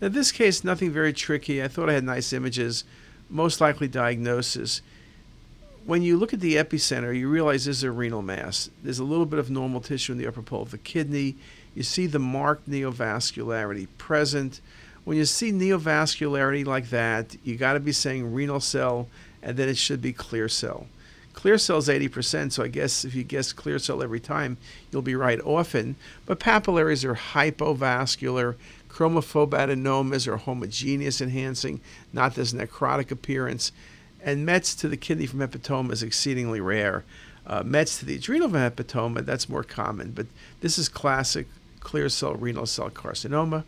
In this case, nothing very tricky. I thought I had nice images, most likely diagnosis. When you look at the epicenter, you realize this is a renal mass. There's a little bit of normal tissue in the upper pole of the kidney. You see the marked neovascularity present. When you see neovascularity like that, you got to be saying renal cell, and then it should be clear cell. Clear cell is 80%, so I guess if you guess clear cell every time, you'll be right often. But papillaries are hypovascular. Chromophobadenomas are homogeneous enhancing, not this necrotic appearance. And Mets to the kidney from hepatoma is exceedingly rare. Uh, Mets to the adrenal from hepatoma, that's more common. But this is classic clear cell renal cell carcinoma.